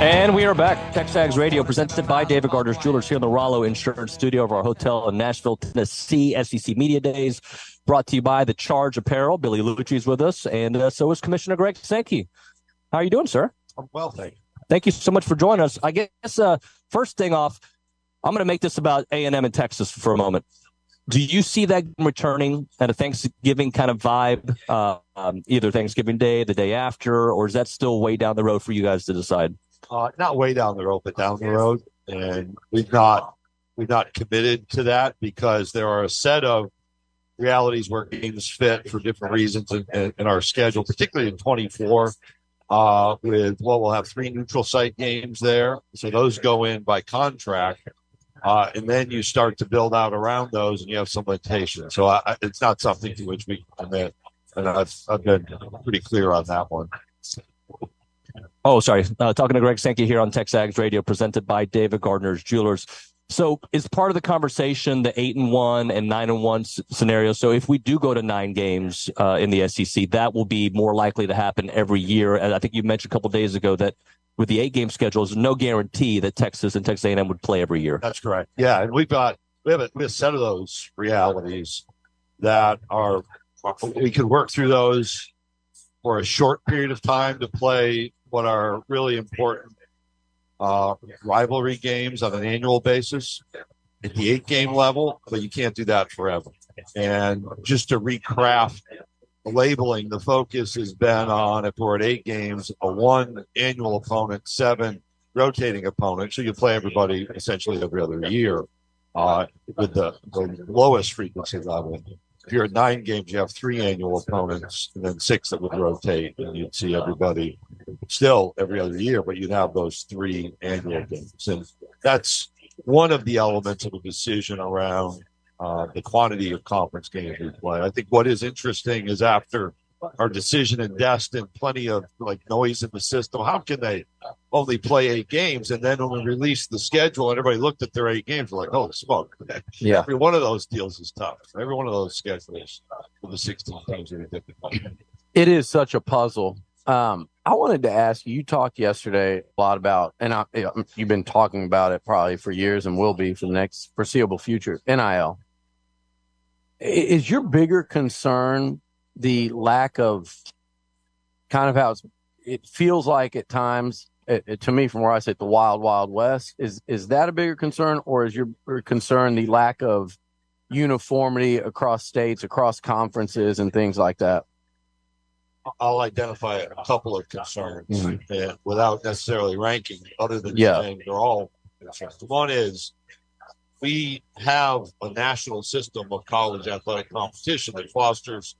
And we are back. Texags Radio presented by David Gardner's Jewelers here in the Rollo Insurance Studio of our hotel in Nashville, Tennessee. SEC Media Days brought to you by the Charge Apparel. Billy Liucci is with us, and uh, so is Commissioner Greg Sankey. How are you doing, sir? I'm well, thank you. Thank you so much for joining us. I guess uh, first thing off, I'm going to make this about A&M in Texas for a moment. Do you see that returning at a Thanksgiving kind of vibe, uh, um, either Thanksgiving Day, the day after, or is that still way down the road for you guys to decide? Uh, not way down the road, but down the road, and we've not we've not committed to that because there are a set of realities where games fit for different reasons in, in, in our schedule, particularly in 24. Uh, with well, we'll have three neutral site games there, so those go in by contract, uh, and then you start to build out around those, and you have some limitations. So I, it's not something to which we commit, and I've I've been pretty clear on that one. Oh, sorry. Uh, talking to Greg Sankey here on Texags Radio, presented by David Gardner's Jewelers. So, is part of the conversation the eight and one and nine and one s- scenario? So, if we do go to nine games uh, in the SEC, that will be more likely to happen every year. And I think you mentioned a couple days ago that with the eight game schedule, there's no guarantee that Texas and Texas A&M would play every year. That's correct. Yeah, and we've got we have a, we have a set of those realities that are we could work through those for a short period of time to play what are really important uh, rivalry games on an annual basis at the eight game level, but you can't do that forever. And just to recraft labeling, the focus has been on if we're at eight games, a one annual opponent, seven rotating opponents. So you play everybody essentially every other year uh, with the, the lowest frequency level. If you're at nine games, you have three annual opponents and then six that would rotate, and you'd see everybody still every other year, but you'd have those three annual games. And that's one of the elements of a decision around uh, the quantity of conference games we play. I think what is interesting is after our decision in Destin, plenty of like noise in the system. How can they only play eight games? And then when we released the schedule and everybody looked at their eight games, we're like, oh, smoke. Yeah. Every one of those deals is tough. Every one of those schedules for the 16 teams are difficult. It is such a puzzle. Um, I wanted to ask you. You talked yesterday a lot about, and I, you've been talking about it probably for years, and will be for the next foreseeable future. NIL is your bigger concern the lack of kind of how it's, it feels like at times. It, it- to me, from where I sit, the wild, wild west is is that a bigger concern, or is your concern the lack of uniformity across states, across conferences, and things like that? I'll identify a couple of concerns Mhm. uh, without necessarily ranking, other than Yeah. saying they're all concerns. One is we have a national system of college athletic competition that fosters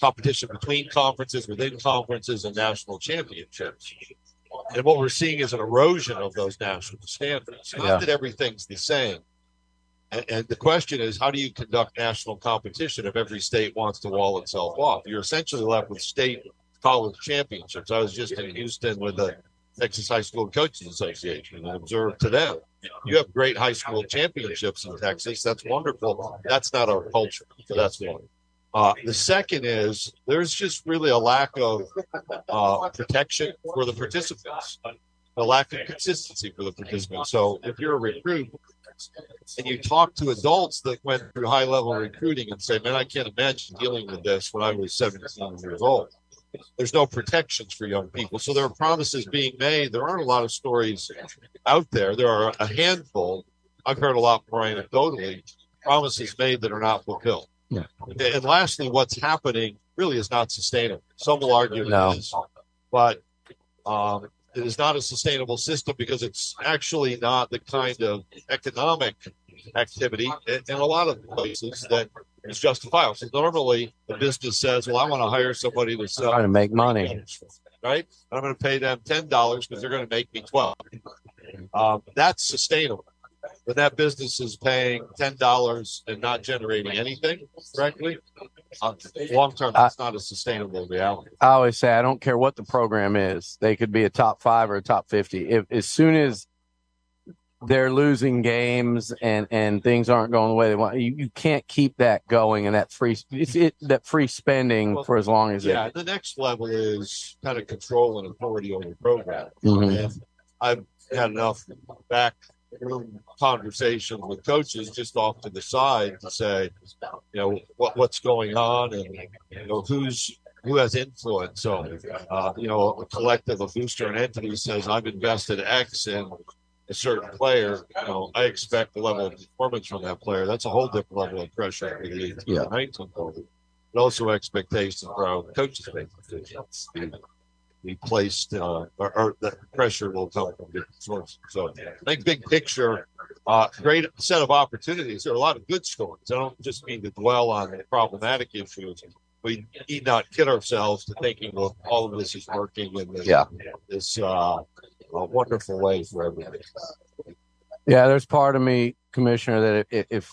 competition between conferences, within conferences, and national championships. And what we're seeing is an erosion of those national standards. Not Yeah. that everything's the same. And, and the question is, how do you conduct national competition if every state wants to wall itself off? You're essentially left with state college championships. I was just in Houston with the Texas High School Coaches Association and observed to them. You have great high school championships in Texas. That's wonderful. That's not our culture. So that's one. Uh, the second is there's just really a lack of uh, protection for the participants, a lack of consistency for the participants. So if you're a recruit and you talk to adults that went through high level recruiting and say, man, I can't imagine dealing with this when I was 17 years old. There's no protections for young people. So there are promises being made. There aren't a lot of stories out there. There are a handful. I've heard a lot more anecdotally, promises made that are not fulfilled. Yeah. And lastly, what's happening really is not sustainable. Some will argue No. it is, but um, it is not a sustainable system because it's actually not the kind of economic activity in, in a lot of places that is justifiable. So normally a business says, well, I want to hire somebody to sell Trying to make money. right? I'm going to pay them ten dollars because they're going to make me twelve. Um, that's sustainable. But that business is paying ten dollars and not generating anything, frankly. Uh, long term, that's not a sustainable reality. I always say I don't care what the program is. They could be a top five or a top fifty. If as soon as they're losing games and and things aren't going the way they want, you, you can't keep that going and that free it's it that free spending for as long as Yeah, it. the next level is kind of control and authority over the program. Mhm. And I've had enough back conversations with coaches just off to the side to say, you know, what what's going on and you know who's who has influence. So, uh, you know, a collective, a booster, an entity says I've invested X in a certain player. You know, I expect the level of performance from that player. That's a whole different level of pressure for the 18 Yeah. 19 But also expectations for how coaches make. Be, be placed, uh, or, or the pressure will come from different sources. So, I think big picture, uh, great set of opportunities. There are a lot of good stories. I don't just mean to dwell on the problematic issues. We need not kid ourselves to thinking well, all of this is working in this, Yeah. this uh, a wonderful way for everybody. Yeah, there's part of me, Commissioner, that if, if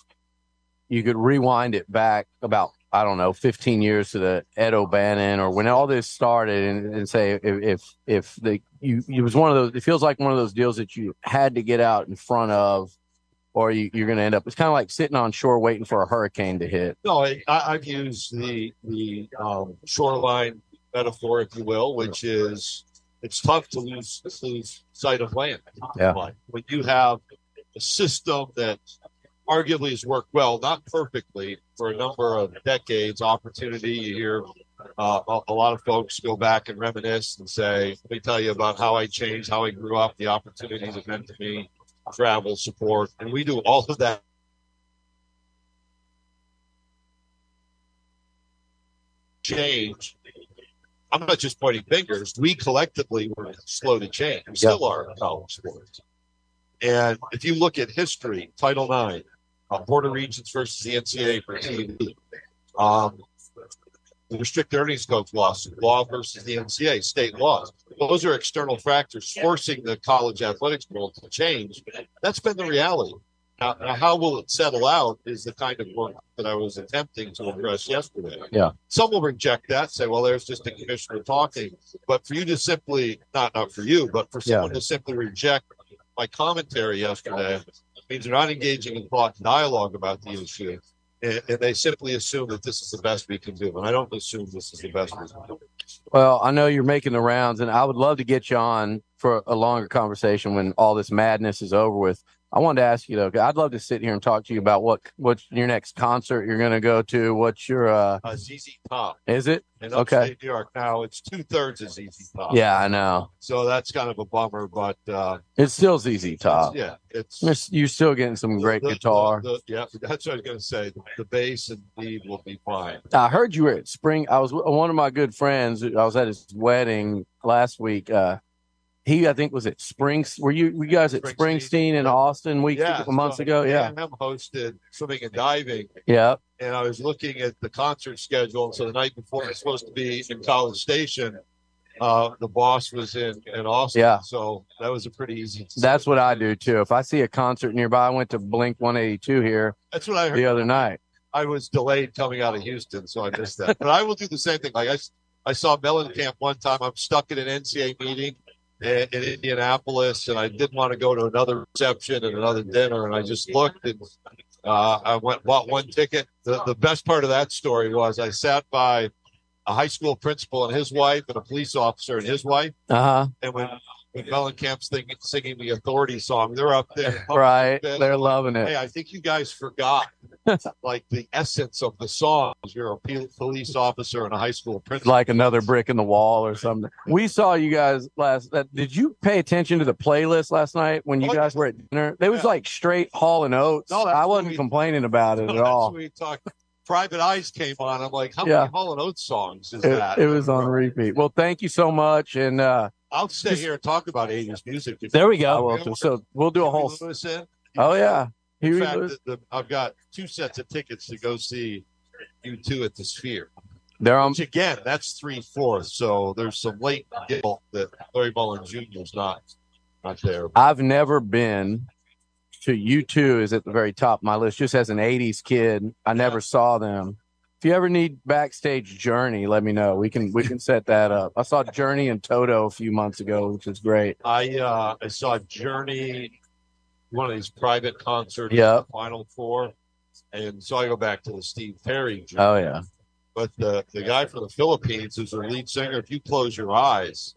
you could rewind it back about I don't know, 15 years to the Ed O'Bannon or when all this started, and, and say if if if the you it was one of those, it feels like one of those deals that you had to get out in front of, or you, you're going to end up. It's kind of like sitting on shore waiting for a hurricane to hit. No, I, I've used the the um, shoreline metaphor, if you will, which is it's tough to lose lose sight of land. Yeah. But when you have a system that arguably has worked well, not perfectly, for a number of decades, opportunity. You hear uh, a, a lot of folks go back and reminisce and say, "Let me tell you about how I changed, how I grew up, the opportunities it meant to me." Travel support, and we do all of that change. I'm not just pointing fingers. We collectively were slow to change. We still are in college sports. And if you look at history, Title IX, uh, Board of Regents versus the NCAA for TV, um, the restricted earnings coach lawsuit, law versus the NCAA, state laws. Those are external factors forcing the college athletics world to change. That's been the reality. Now, now, how will it settle out is the kind of work that I was attempting to address yesterday. Yeah. Some will reject that, say, well, there's just a commissioner talking. But for you to simply, not not for you, but for Yeah. someone to simply reject my commentary yesterday means they're not engaging in thought and dialogue about the issue. And, and they simply assume that this is the best we can do. And I don't assume this is the best we can do. Well, I know you're making the rounds, and I would love to get you on for a longer conversation when all this madness is over with. I wanted to ask you though, I'd love to sit here and talk to you about what what's your next concert you're going to go to. What's your uh? Uh, ZZ Top Is it? in Okay. New York. Now it's two thirds of ZZ Top. Yeah, I know. So that's kind of a bummer, but uh, It's still ZZ Top. yeah, it's You're, you're still getting some great the- guitar. the- yeah, that's what I was going to say. The, the bass and lead will be fine. I heard you were at Spring. I was one of my good friends. I was at his wedding last week. Uh, he, I think, was at Springs. Were you, were you guys at Springsteen. Springsteen in Austin weeks Yeah, months so ago? Yeah, A&M hosted swimming and diving, yeah. and I was looking at the concert schedule. And so the night before it was supposed to be in College Station, uh, the boss was in in Austin. Yeah. So that was a pretty easy. That's what I do too. If I see a concert nearby, I went to Blink 182 here That's what I heard. the other night. I was delayed coming out of Houston, so I missed that. but I will do the same thing. Like I, I saw Mellencamp one time. I'm stuck at an NCA meeting in, in Indianapolis, and I didn't want to go to another reception and another dinner, and I just looked and uh, I went bought one ticket. The the best part of that story was I sat by a high school principal and his wife, and a police officer and his wife, Uh huh. and when when Mellencamp's singing, singing the Authority song, they're up there. Right. Hey, They're loving it. Hey, I think you guys forgot like the essence of the song. You're a police officer and a high school principal. Like another brick in the wall or something. We saw you guys last. That, did you pay attention to the playlist last night when you Oh, guys were at dinner? It was Yeah. like straight Hall and Oates. No, I wasn't we- complaining about it at all. we talked. Private Eyes came on. I'm like, how Yeah. many Hall and Oates songs is that? It, it was on repeat. Well, thank you so much, and uh, I'll stay here and talk about 80s music. There we go. too. So we'll do a whole. Huey. Oh yeah, In fact, the, the, I've got two sets of tickets to go see U2 at the Sphere. They're on. Which again, that's three fourths. So there's some late guilt that Larry Mullen Jr. is not not there. I've never been to U2. Is at the very top of my list. Just as an '80s kid, I never saw them. If you ever need backstage Journey, let me know. We can we can set that up. I saw Journey and Toto a few months ago, which is great. I uh, I saw Journey, one of these private concerts, Yeah. Final Four, and so I go back to the Steve Perry. Journey. Oh yeah, But the the guy from the Philippines, who's their lead singer, if you close your eyes,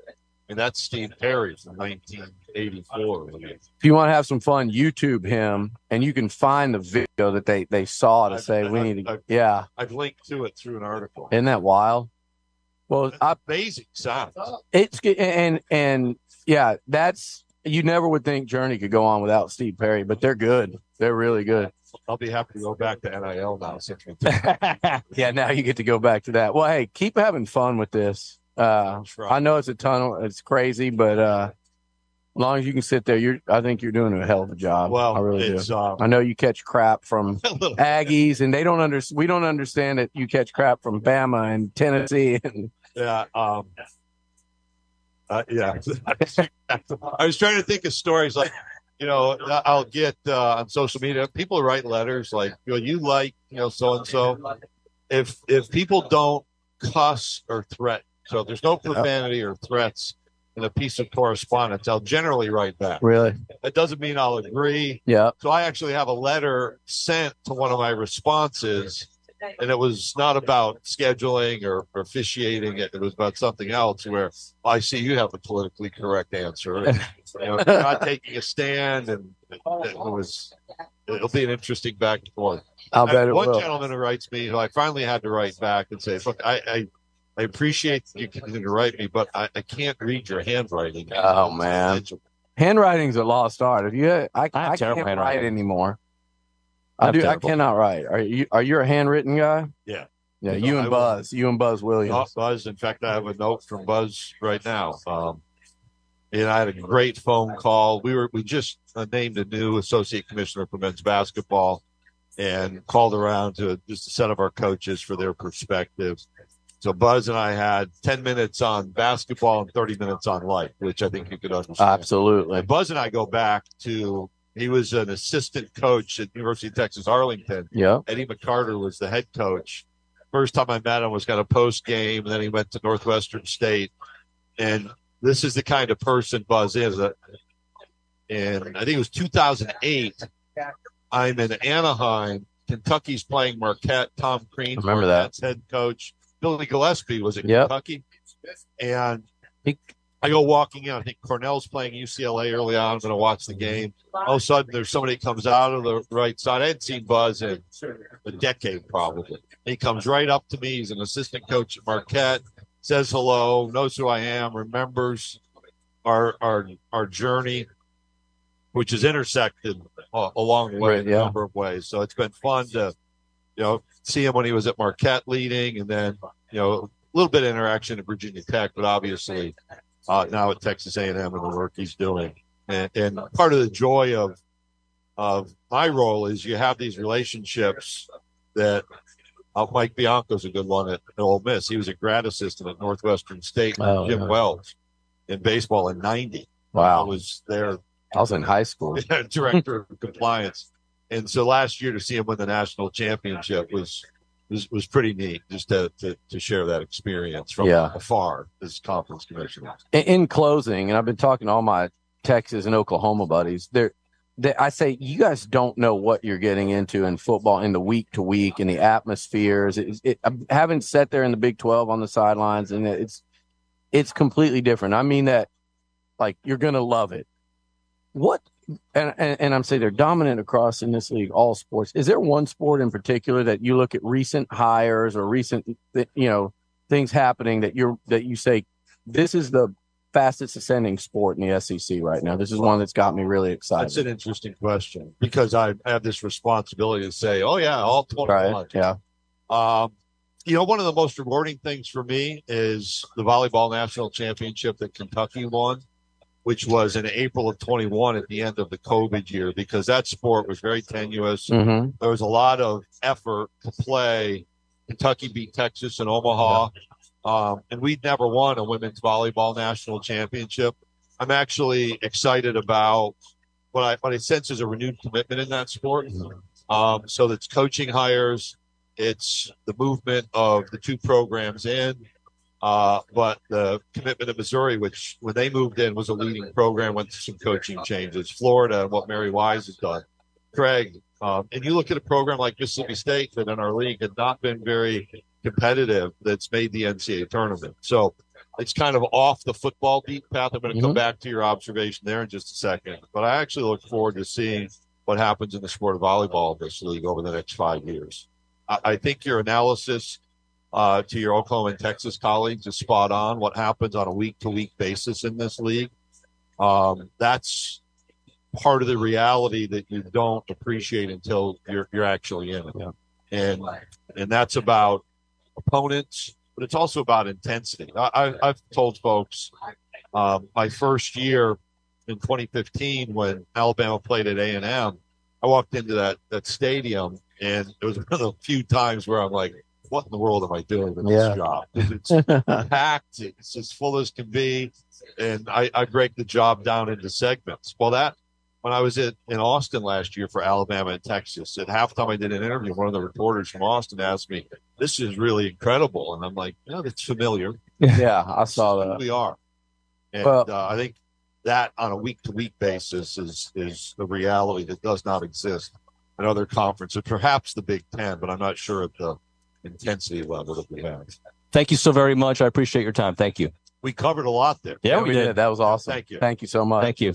And that's Steve Perry from 1984. If you want to have some fun, YouTube him, and you can find the video that they they saw to I've- say we I've- need to. I've- Yeah, I've linked to it through an article. isn't that wild? Well, I, Amazing sound. it's good, and and yeah, that's you never would think Journey could go on without Steve Perry, but they're good. They're really good. I'll be happy to go back to NIL now. Yeah, now you get to go back to that. Well, hey, keep having fun with this. Uh. I know it's a tunnel. It's crazy, but uh, as long as you can sit there, you're. I think you're doing a hell of a job. well, I really do. um, I know you catch crap from Aggies, and they don't under. We don't understand that you catch crap from Bama and Tennessee. And Yeah. Um, uh, yeah. I was trying to think of stories like, you know, I'll get uh, on social media. People write letters like, you know, you like, you know, so and so. If if people don't cuss or threat, so if there's no profanity or threats in a piece of correspondence, I'll generally write back. really, That doesn't mean I'll agree. yeah, So I actually have a letter sent to one of my responses, and it was not about scheduling or, or officiating it. It was about something else where oh, I see you have a politically correct answer. And, you know, you're not taking a stand, and it, it was. It'll be an interesting back and forth. I'll bet it one will. gentleman who writes me, who I finally had to write back and say, "Look, I, I, I appreciate you continuing to write me, but I, I can't read your handwriting." Oh, man. Handwriting's a lost art. If you, I, I, I have terrible can't write anymore. I I have do. I cannot write. Are you? Are you a handwritten guy? Yeah. Yeah. No, You I and will. Buzz. You and Buzz Williams. Not Buzz. In fact, I have a note from Buzz right now. Um, and I had a great phone call. We were we just uh, named a new associate commissioner for men's basketball, and called around to just a set of our coaches for their perspective. So Buzz and I had ten minutes on basketball and thirty minutes on life, which I think you could understand. Absolutely. And Buzz and I go back to he was an assistant coach at University of Texas Arlington. Yeah. Eddie McCarter was the head coach. First time I met him was kind of post game, and then he went to Northwestern State. And this is the kind of person Buzz is. Uh, And I think it was 2008. I'm in Anaheim. Kentucky's playing Marquette. Tom Crean, Remember that. Head coach. Billy Gillispie was at Yep. Kentucky. And I go walking in. I think Cornell's playing UCLA early on. I'm going to watch the game. All of a sudden, there's somebody comes out of the right side. I hadn't seen Buzz in a decade, probably. He comes right up to me. He's an assistant coach at Marquette. Says hello, knows who I am, remembers our our our journey, which is intersected uh, along the way Right, in a yeah. number of ways. So it's been fun to, you know, see him when he was at Marquette leading, and then you know a little bit of interaction at Virginia Tech, but obviously uh, now at Texas A&M and the work he's doing. And, and part of the joy of of my role is you have these relationships that uh, Mike Bianco's a good one at Ole Miss. He was a grad assistant at Northwestern State. Oh, Jim yeah. Wells in baseball in '90. Wow, I was there. I was in high school. director of compliance, and so last year to see him win the national championship was was, was pretty neat. Just to, to to share that experience from Yeah. afar as conference commissioner. in, in closing, and I've been talking to all my Texas and Oklahoma buddies. They're, they, I say you guys don't know what you're getting into in football in the week to week and the atmospheres. It, it, I haven't sat there in the Big Twelve on the sidelines, and it's it's completely different. I mean that, like you're gonna love it. What and, and and I'm saying they're dominant across in this league, all sports. Is there one sport in particular that you look at recent hires or recent, you know, things happening that you're that you say this is the fastest ascending sport in the SEC right now? This is one that's got me really excited. That's an interesting question because I have this responsibility to say, oh yeah, all 21. Right? Yeah. Um, you know, one of the most rewarding things for me is the volleyball national championship that Kentucky won, which was in April of 21 at the end of the COVID year, because that sport was very tenuous. Mm-hmm. There was a lot of effort to play. Kentucky beat Texas and Omaha, um, and we'd never won a women's volleyball national championship. I'm actually excited about what I what I sense is a renewed commitment in that sport. Um, so that's coaching hires, it's the movement of the two programs in, uh, but the commitment of Missouri, which when they moved in was a leading program, went through some coaching changes. Florida and what Mary Wise has done. Craig, um, and you look at a program like Mississippi State that in our league had not been very competitive that's made the NCAA tournament. So it's kind of off the football beat path. I'm going to come Mhm. back to your observation there in just a second, but I actually look forward to seeing what happens in the sport of volleyball in this league over the next five years. I, I think your analysis uh, to your Oklahoma and Texas colleagues is spot on. What happens on a week to week basis in this league, um, that's part of the reality that you don't appreciate until you're you're actually in it. Yeah. And and that's about opponents, but it's also about intensity. I, I've told folks um, my first year in 2015 when Alabama played at A&M, I walked into that that stadium and it was one of the few times where I'm like, "What in the world am I doing with Yeah. this job? It's packed, it's as full as can be, and I, I break the job down into segments. Well, that when I was in, in Austin last year for Alabama and Texas, at halftime I did an interview. One of the reporters from Austin asked me, "This is really incredible," and I'm like, "Yeah, that's familiar. yeah, I saw that. we are." And Well- uh, I think that on a week to week basis is is the reality that does not exist in other conferences, perhaps the Big Ten, but I'm not sure at the intensity level that we have. Thank you so very much. I appreciate your time. Thank you. We covered a lot there. Yeah, we did. That was awesome. Thank you. Thank you so much. Thank you.